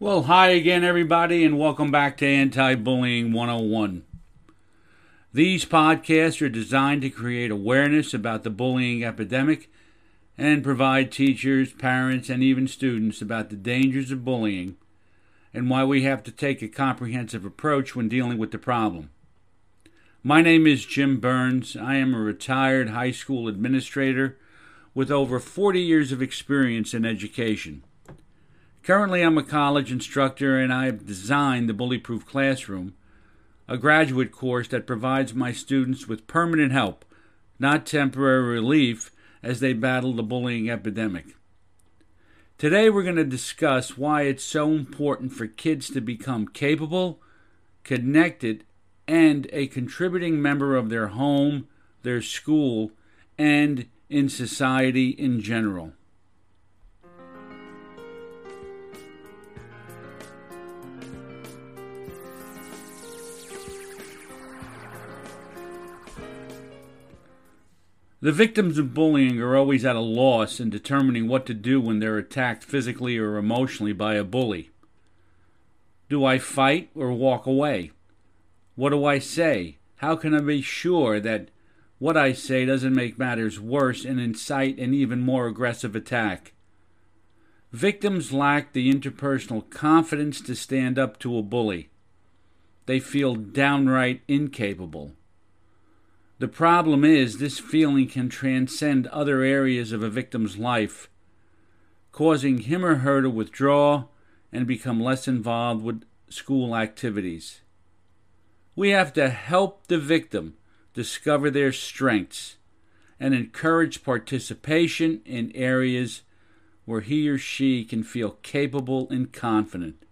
Well, hi again, everybody, and welcome back to Anti Bullying 101. These podcasts are designed to create awareness about the bullying epidemic and provide teachers, parents, and even students about the dangers of bullying and why we have to take a comprehensive approach when dealing with the problem. My name is Jim Burns. I am a retired high school administrator with over 40 years of experience in education. Currently, I'm a college instructor and I have designed the Bully Proof Classroom, a graduate course that provides my students with permanent help, not temporary relief, as they battle the bullying epidemic. Today, we're going to discuss why it's so important for kids to become capable, connected, and a contributing member of their home, their school, and in society in general. The victims of bullying are always at a loss in determining what to do when they're attacked physically or emotionally by a bully. Do I fight or walk away? What do I say? How can I be sure that what I say doesn't make matters worse and incite an even more aggressive attack? Victims lack the interpersonal confidence to stand up to a bully. They feel downright incapable. The problem is, this feeling can transcend other areas of a victim's life, causing him or her to withdraw and become less involved with school activities. We have to help the victim discover their strengths and encourage participation in areas where he or she can feel capable and confident.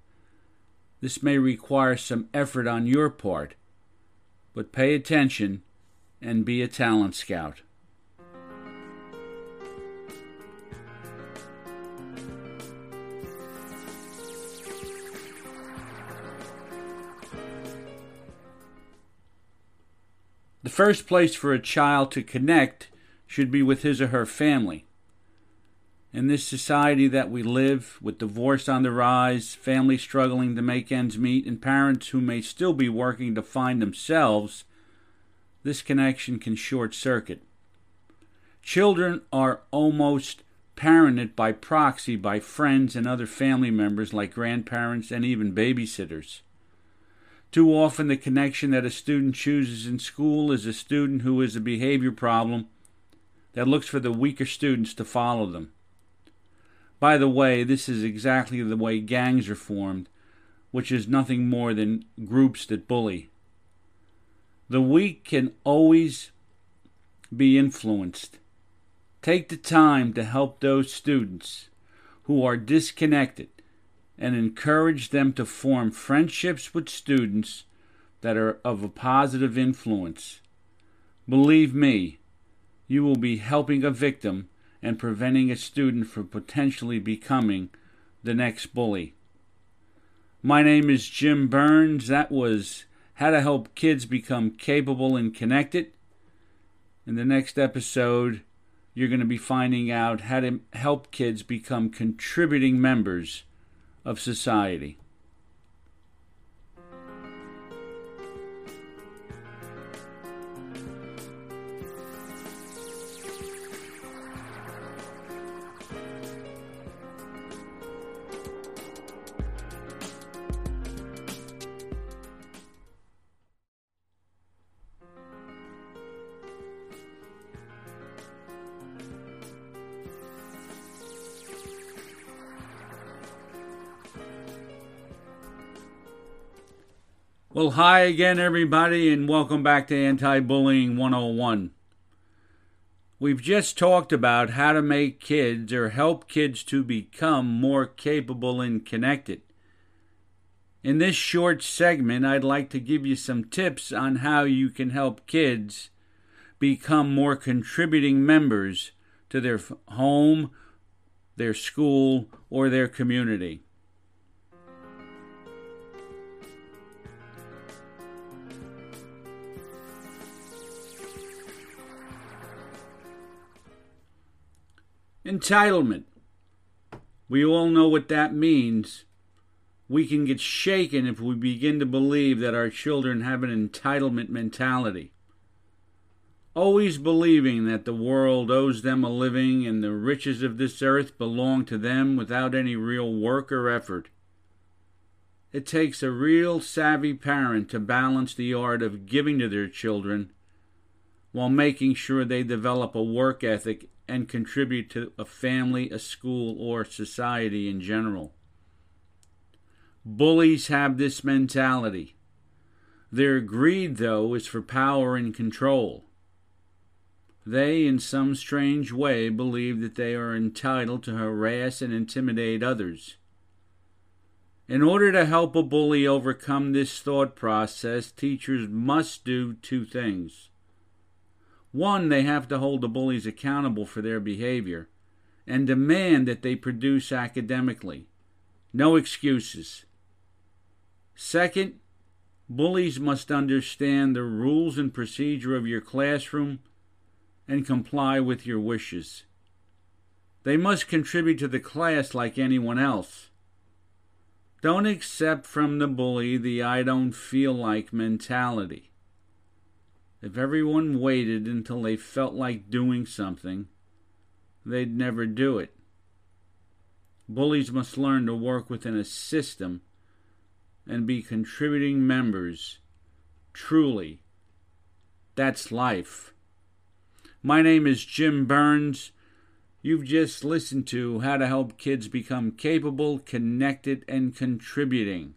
This may require some effort on your part, but pay attention and be a talent scout. The first place for a child to connect should be with his or her family. In this society that we live, with divorce on the rise, families struggling to make ends meet, and parents who may still be working to find themselves, this connection can short circuit. Children are almost parented by proxy by friends and other family members like grandparents and even babysitters. Too often, the connection that a student chooses in school is a student who is a behavior problem that looks for the weaker students to follow them. By the way, this is exactly the way gangs are formed, which is nothing more than groups that bully. The weak can always be influenced. Take the time to help those students who are disconnected and encourage them to form friendships with students that are of a positive influence. Believe me, you will be helping a victim and preventing a student from potentially becoming the next bully. My name is Jim Burns. That was how to help kids become capable and connected. In the next episode, you're going to be finding out how to help kids become contributing members of society. Well, hi again, everybody, and welcome back to Anti Bullying 101. We've just talked about how to make kids or help kids to become more capable and connected. In this short segment, I'd like to give you some tips on how you can help kids become more contributing members to their home, their school, or their community. Entitlement. We all know what that means, we can get shaken if we begin to believe that our children have an entitlement mentality. Always believing that the world owes them a living and the riches of this earth belong to them without any real work or effort. It takes a real savvy parent to balance the art of giving to their children while making sure they develop a work ethic and contribute to a family, a school, or society in general. Bullies have this mentality. Their greed, though, is for power and control. They, in some strange way, believe that they are entitled to harass and intimidate others. In order to help a bully overcome this thought process, teachers must do two things. One, they have to hold the bullies accountable for their behavior and demand that they produce academically. No excuses. Second, bullies must understand the rules and procedure of your classroom and comply with your wishes. They must contribute to the class like anyone else. Don't accept from the bully the I don't feel like mentality. If everyone waited until they felt like doing something, they'd never do it. Bullies must learn to work within a system and be contributing members. Truly, that's life. My name is Jim Burns. You've just listened to How to Help Kids Become Capable, Connected, and Contributing.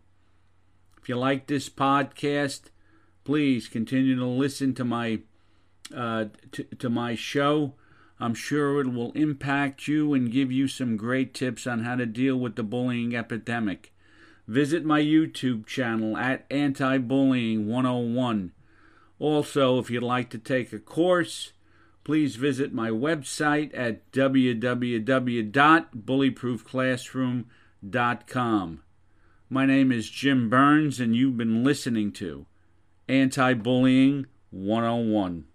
If you like this podcast, please continue to listen to my uh, to, to my show. I'm sure it will impact you and give you some great tips on how to deal with the bullying epidemic. Visit my YouTube channel at Anti Bullying 101. Also, if you'd like to take a course, please visit my website at www.bullyproofclassroom.com. My name is Jim Burns, and you've been listening to Anti Bullying 101.